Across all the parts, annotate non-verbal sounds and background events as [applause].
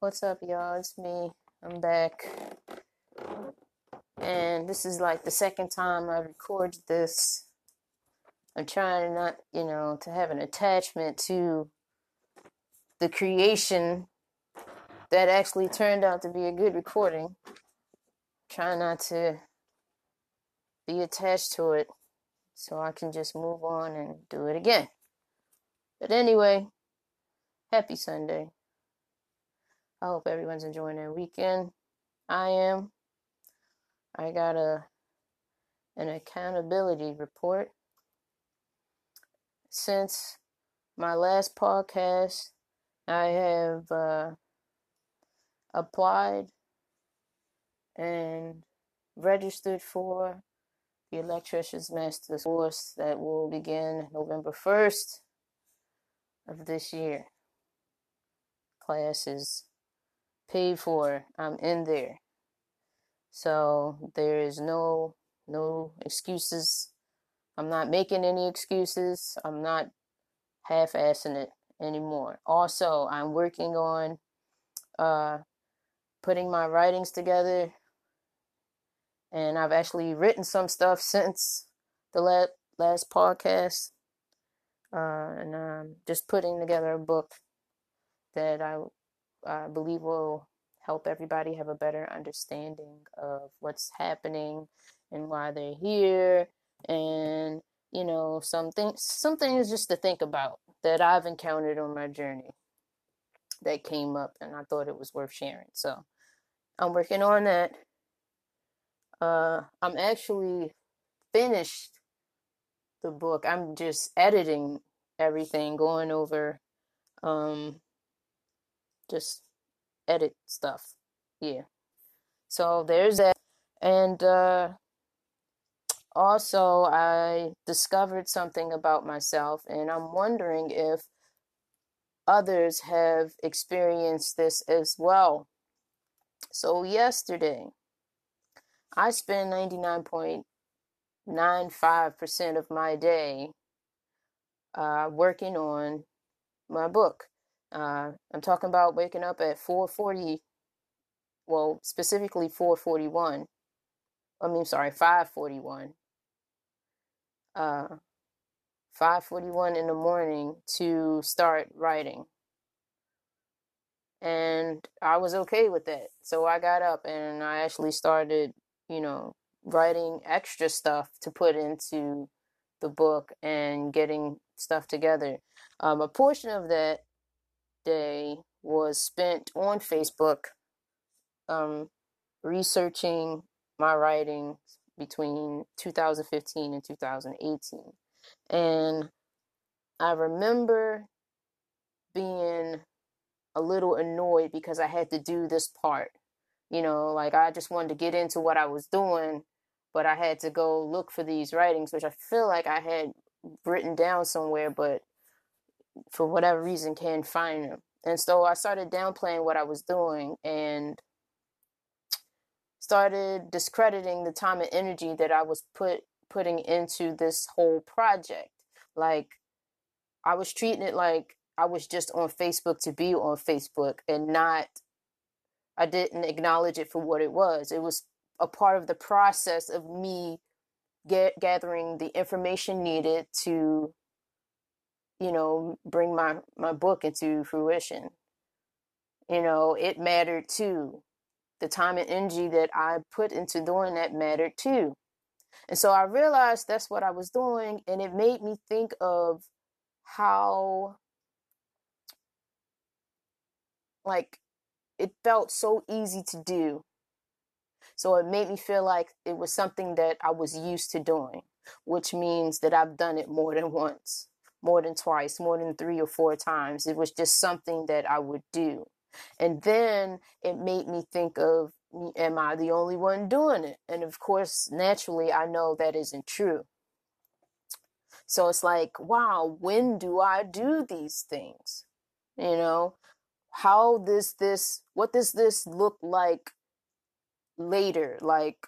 What's up, y'all? It's me. I'm back. And this is like the second time I recorded this. I'm trying not, you know, to have an attachment to the creation that actually turned out to be a good recording. Try not to be attached to it so I can just move on and do it again. But anyway, happy Sunday. I hope everyone's enjoying their weekend. I am. I got a an accountability report. Since my last podcast, I have uh, applied and registered for the electrician's master's course that will begin November 1st of this year. Classes paid for. I'm in there. So there is no no excuses. I'm not making any excuses. I'm not half-assing it anymore. Also, I'm working on uh, putting my writings together, and I've actually written some stuff [laughs] since the la- last podcast, uh, and um, just putting together a book that I I believe will help everybody have a better understanding of what's happening and why they're here and you know some things some things just to think about that I've encountered on my journey that came up and I thought it was worth sharing. So I'm working on that. Uh I'm actually finished the book. I'm just editing everything, going over um just edit stuff. Yeah. So there's that. And uh, also, I discovered something about myself, and I'm wondering if others have experienced this as well. So, yesterday, I spent 99.95% of my day uh, working on my book. Uh, I'm talking about waking up at 4:40, well, specifically 4:41. I mean, sorry, 5:41. Uh, 5:41 in the morning to start writing. And I was okay with that. So I got up and I actually started, you know, writing extra stuff to put into the book and getting stuff together. Um, a portion of that day was spent on Facebook um, researching my writings between 2015 and 2018. And I remember being a little annoyed because I had to do this part. You know, like I just wanted to get into what I was doing, but I had to go look for these writings, which I feel like I had written down somewhere, but for whatever reason can't find them. And so I started downplaying what I was doing and started discrediting the time and energy that I was put putting into this whole project. Like I was treating it like I was just on Facebook to be on Facebook and not I didn't acknowledge it for what it was. It was a part of the process of me get gathering the information needed to you know, bring my, my book into fruition. You know, it mattered too. The time and energy that I put into doing that mattered too. And so I realized that's what I was doing, and it made me think of how, like, it felt so easy to do. So it made me feel like it was something that I was used to doing, which means that I've done it more than once more than twice, more than three or four times. It was just something that I would do. And then it made me think of, am I the only one doing it? And of course, naturally, I know that isn't true. So it's like, wow, when do I do these things? You know, how does this, what does this look like later? Like,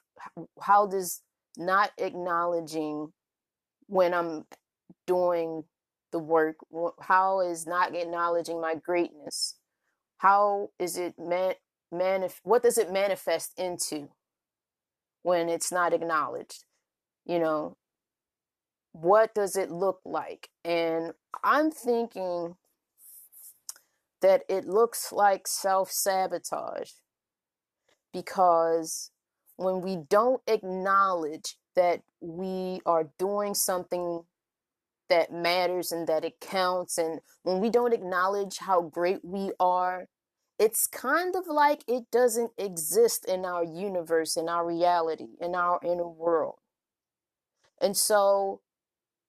how does not acknowledging when I'm doing the work how is not acknowledging my greatness? How is it man what does it manifest into when it's not acknowledged? You know what does it look like? And i'm thinking that it looks like self-sabotage because when we don't acknowledge that we are doing something that matters and that it counts. And when we don't acknowledge how great we are, it's kind of like it doesn't exist in our universe, in our reality, in our inner world. And so,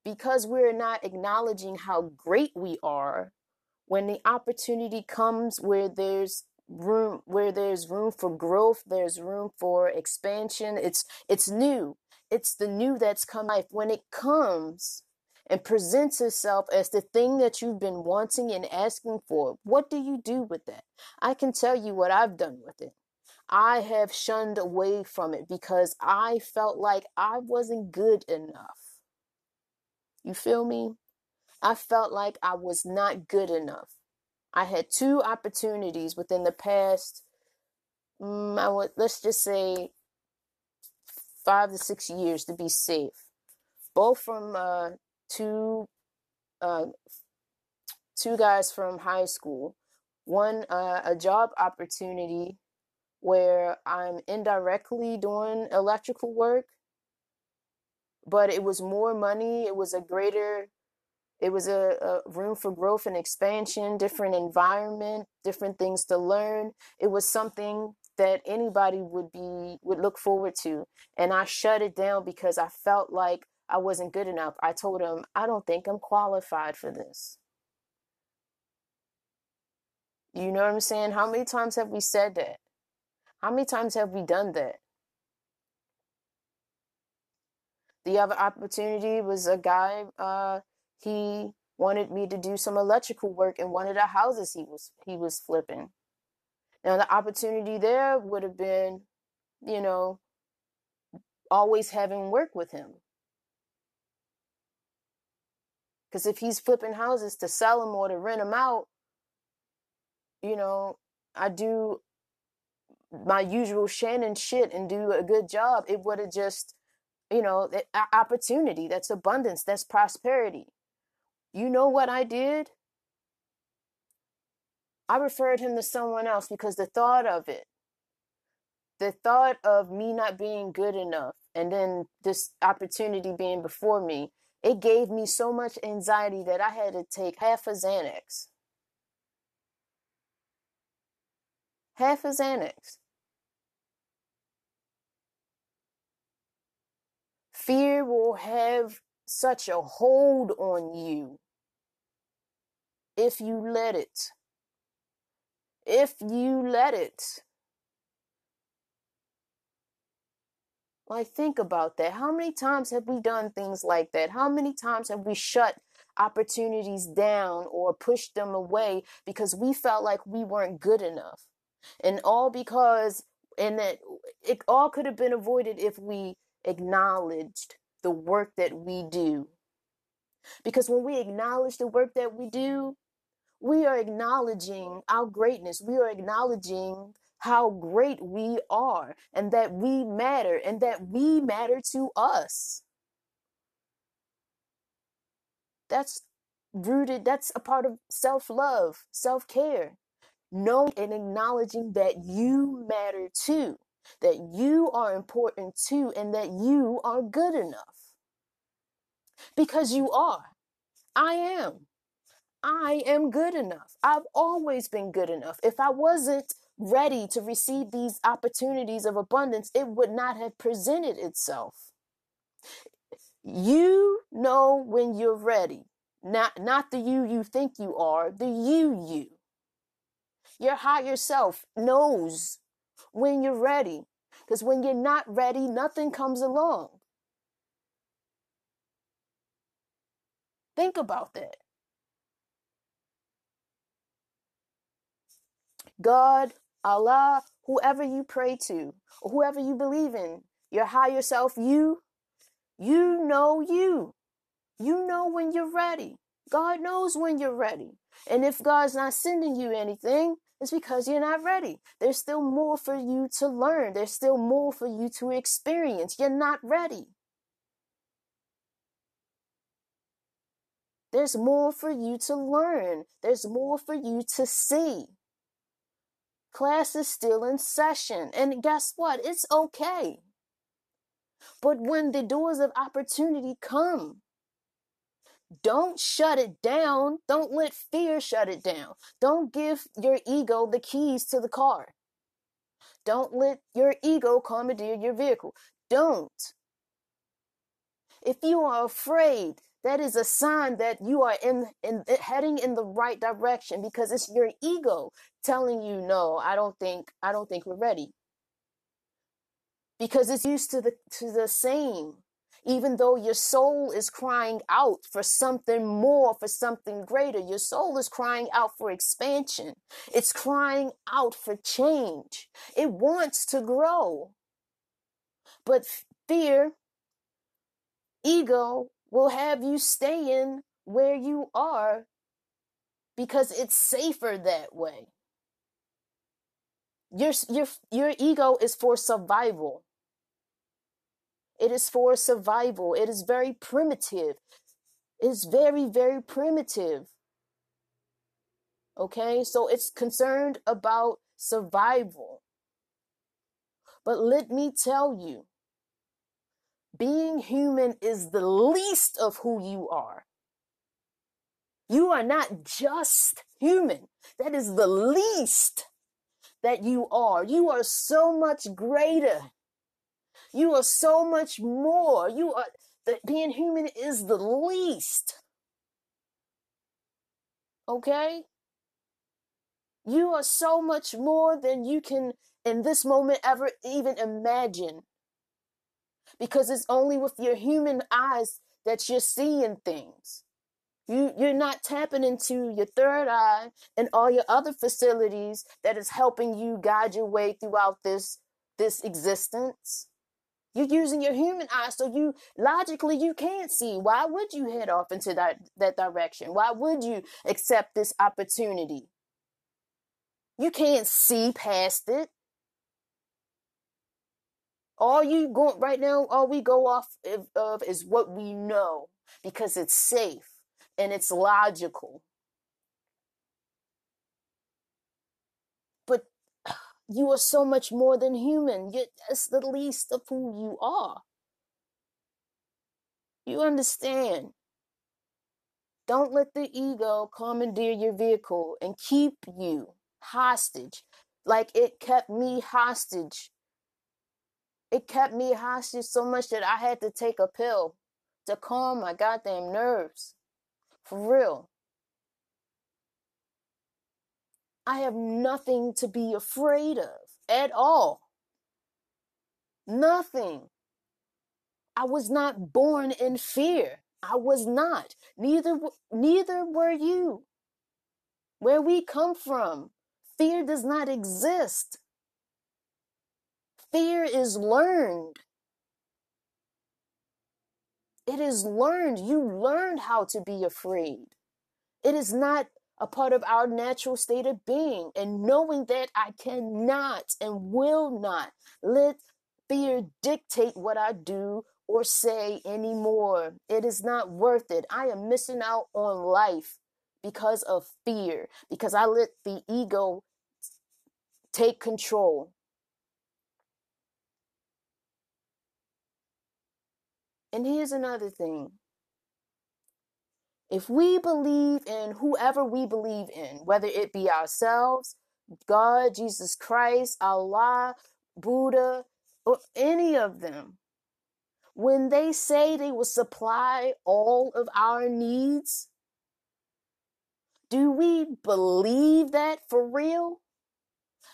because we're not acknowledging how great we are, when the opportunity comes where there's room where there's room for growth there's room for expansion it's it's new it's the new that's come life when it comes and presents itself as the thing that you've been wanting and asking for, what do you do with that? I can tell you what I've done with it. I have shunned away from it because I felt like I wasn't good enough. You feel me? I felt like I was not good enough. I had two opportunities within the past, mm, I would, let's just say, five to six years to be safe, both from uh, two uh, two guys from high school. One uh, a job opportunity where I'm indirectly doing electrical work, but it was more money. It was a greater it was a, a, room for growth and expansion, different environment, different things to learn. It was something that anybody would be would look forward to. And I shut it down because I felt like I wasn't good enough. I told him, I don't think I'm qualified for this. You know what I'm saying? How many times have we said that? How many times have we done that? The other opportunity was a guy, uh, he wanted me to do some electrical work in one of the houses he was he was flipping. Now the opportunity there would have been, you know, always having work with him. Because if he's flipping houses to sell them or to rent them out, you know, I do my usual Shannon shit and do a good job, it would have just, you know, opportunity. That's abundance. That's prosperity. You know what I did? I referred him to someone else because the thought of it, the thought of me not being good enough, and then this opportunity being before me, it gave me so much anxiety that I had to take half a Xanax. Half a Xanax. Fear will have such a hold on you if you let it. If you let it. Like, think about that. How many times have we done things like that? How many times have we shut opportunities down or pushed them away because we felt like we weren't good enough? And all because, and that it all could have been avoided if we acknowledged the work that we do. Because when we acknowledge the work that we do, we are acknowledging our greatness. We are acknowledging how great we are and that we matter and that we matter to us. That's rooted, that's a part of self love, self care. Knowing and acknowledging that you matter too, that you are important too, and that you are good enough. Because you are. I am. I am good enough. I've always been good enough. If I wasn't, ready to receive these opportunities of abundance, it would not have presented itself. You know when you're ready. Not not the you you think you are, the you you. Your higher self knows when you're ready. Because when you're not ready, nothing comes along. Think about that. God Allah, whoever you pray to, or whoever you believe in, your higher self, you, you know you. You know when you're ready. God knows when you're ready. And if God's not sending you anything, It's because you're not ready. There's still more for you to learn. There's still more for you to experience. You're not ready. There's more for you to learn. There's more for you to see. Class is still in session. And guess what? It's okay. But when the doors of opportunity come, don't shut it down. Don't let fear shut it down. Don't give your ego the keys to the car. Don't let your ego commandeer your vehicle. Don't. If you are afraid, that is a sign that you are in, in eh, heading in the right direction because it's your ego telling you no i don't think i don't think we're ready. Because it's used to the to the same. Even though your soul is crying out for something more for something greater your soul is crying out for expansion. It's crying out for change. It wants to grow. But fear ego will have you staying where you are because it's safer that way. Your, your, your ego is for survival. It is for survival. It is very primitive. It's very, very primitive. Okay, so it's concerned about survival. But let me tell you, being human is the least of who you are. You are not just human. That is the least that you are. You are so much greater. You are so much more. You are that being human is the least. Okay? You are so much more than you can in this moment ever even imagine because it's only with your human eyes that you're seeing things. You, you're not tapping into your third eye and all your other facilities that is helping you guide your way throughout this this existence. You're using your human eyes, so you logically you can't see. Why would you head off into that, that direction? Why would you accept this opportunity? You can't see past it all you go right now all we go off of is what we know because it's safe and it's logical. But [sighs] you are so much more than human. You, that's the least of who you are. You understand? Don't let the ego commandeer your vehicle and keep you hostage. Like it kept me hostage it kept me hostage so much that I had to take a pill to calm my goddamn nerves. For real. I have nothing to be afraid of at all. Nothing. I was not born in fear. I was not. Neither neither were you. Where we come from, fear does not exist. Fear is learned. It is learned. You learned how to be afraid. It is not a part of our natural state of being. And knowing that I cannot and will not let fear dictate what I do or say anymore. It is not worth it. I am missing out on life because of fear, because I let the ego take control. And here's another thing. If we believe in whoever we believe in, whether it be ourselves, God, Jesus Christ, Allah, Buddha, or any of them, when they say they will supply all of our needs, do we believe that for real?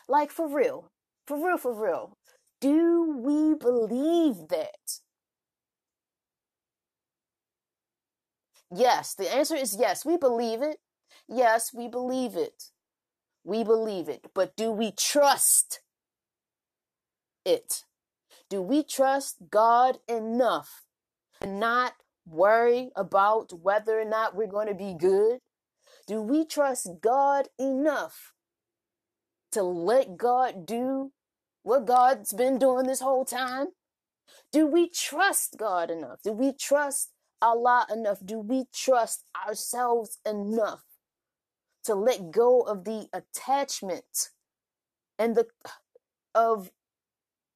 Like for real, for real, for real. Do we believe that? Yes, the answer is yes. We believe it. Yes, we believe it. We believe it. But do we trust it? Do we trust God enough to not worry about whether or not we're going to be good? Do we trust God enough to let God do what God's been doing this whole time? Do we trust God enough? Do we trust Allah enough? Do we trust ourselves enough to let go of the attachment and the of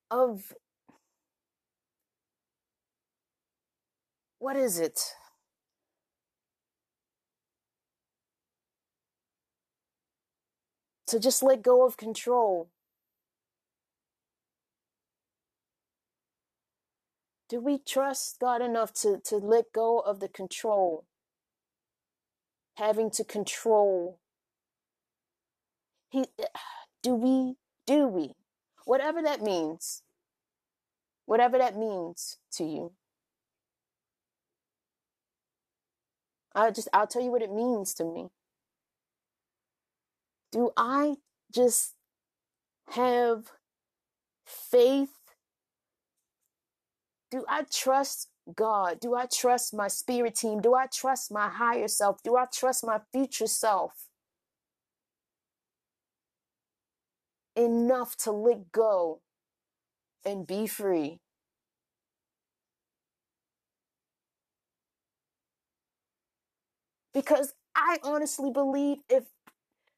of what is it? To just let go of control. Do we trust God enough to, to let go of the control? Having to control. He do we do we? Whatever that means. Whatever that means to you. I'll just I'll tell you what it means to me. Do I just have faith? Do I trust God? Do I trust my spirit team? Do I trust my higher self? Do I trust my future self enough to let go and be free? Because I honestly believe if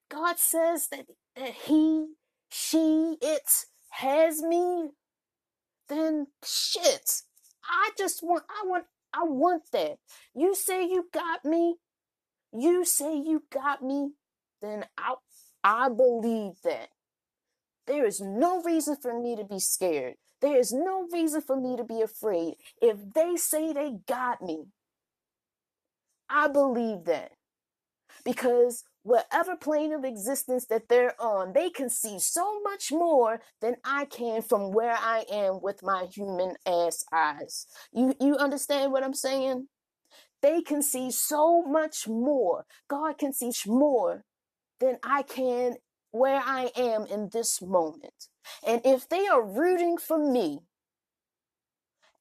God says that, that he, she, it has me, then shit. I just want, I want, I want that. You say you got me. You say you got me. Then I, I believe that. There is no reason for me to be scared. There is no reason for me to be afraid. If they say they got me, I believe that because whatever plane of existence that they're on, they can see so much more than I can from where I am with my human ass eyes. You you understand what I'm saying? They can see so much more. God can see more than I can where I am in this moment. And if they are rooting for me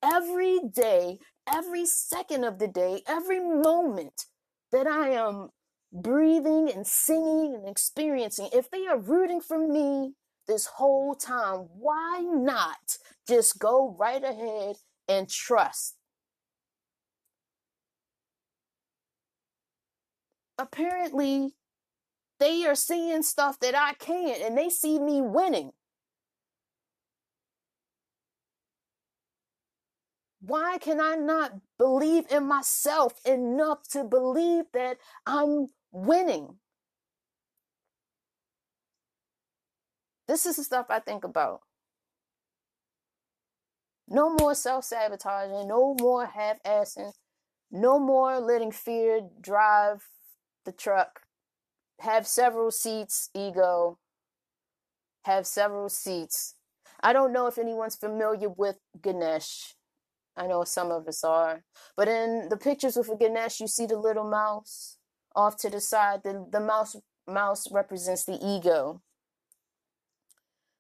every day, every second of the day, every moment that I am breathing and singing and experiencing, if they are rooting for me this whole time, why not just go right ahead and trust? Apparently, they are seeing stuff that I can't, and they see me winning. Why can I not believe in myself enough to believe that I'm winning? This is the stuff I think about. No more self sabotaging, no more half assing, no more letting fear drive the truck. Have several seats, ego. Have several seats. I don't know if anyone's familiar with Ganesh. I know some of us are. But in the pictures with Ganesh, you see the little mouse off to the side. The, the mouse mouse represents the ego.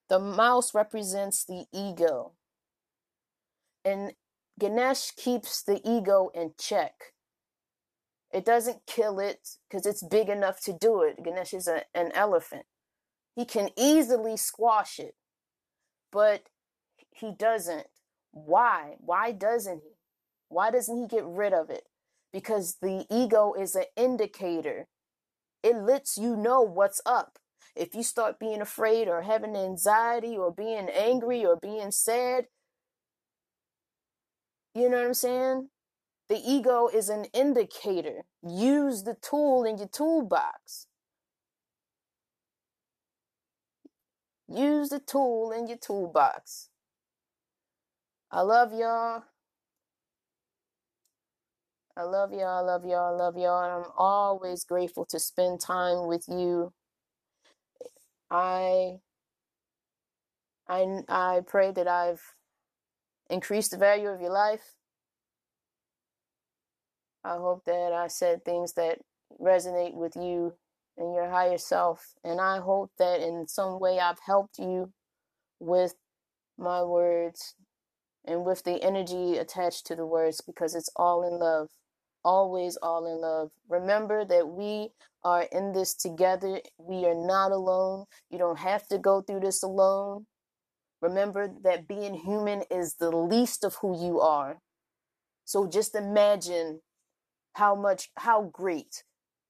The mouse represents the ego. And Ganesh keeps the ego in check. It doesn't kill it because it's big enough to do it. Ganesh is a, an elephant. He can easily squash it, but he doesn't. Why? Why doesn't he? Why doesn't he get rid of it? Because the ego is an indicator. It lets you know what's up. If you start being afraid or having anxiety or being angry or being sad, you know what I'm saying? The ego is an indicator. Use the tool in your toolbox. Use the tool in your toolbox. I love y'all. I love y'all, I love y'all, I love y'all. And I'm always grateful to spend time with you. I I I pray that I've increased the value of your life. I hope that I said things that resonate with you and your higher self. And I hope that in some way I've helped you with my words and with the energy attached to the words because it's all in love. Always all in love. Remember that we are in this together. We are not alone. You don't have to go through this alone. Remember that being human is the least of who you are. So just imagine how much, how great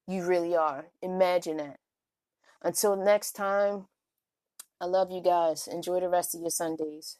you really are. Imagine that. Until next time, I love you guys. Enjoy the rest of your Sundays.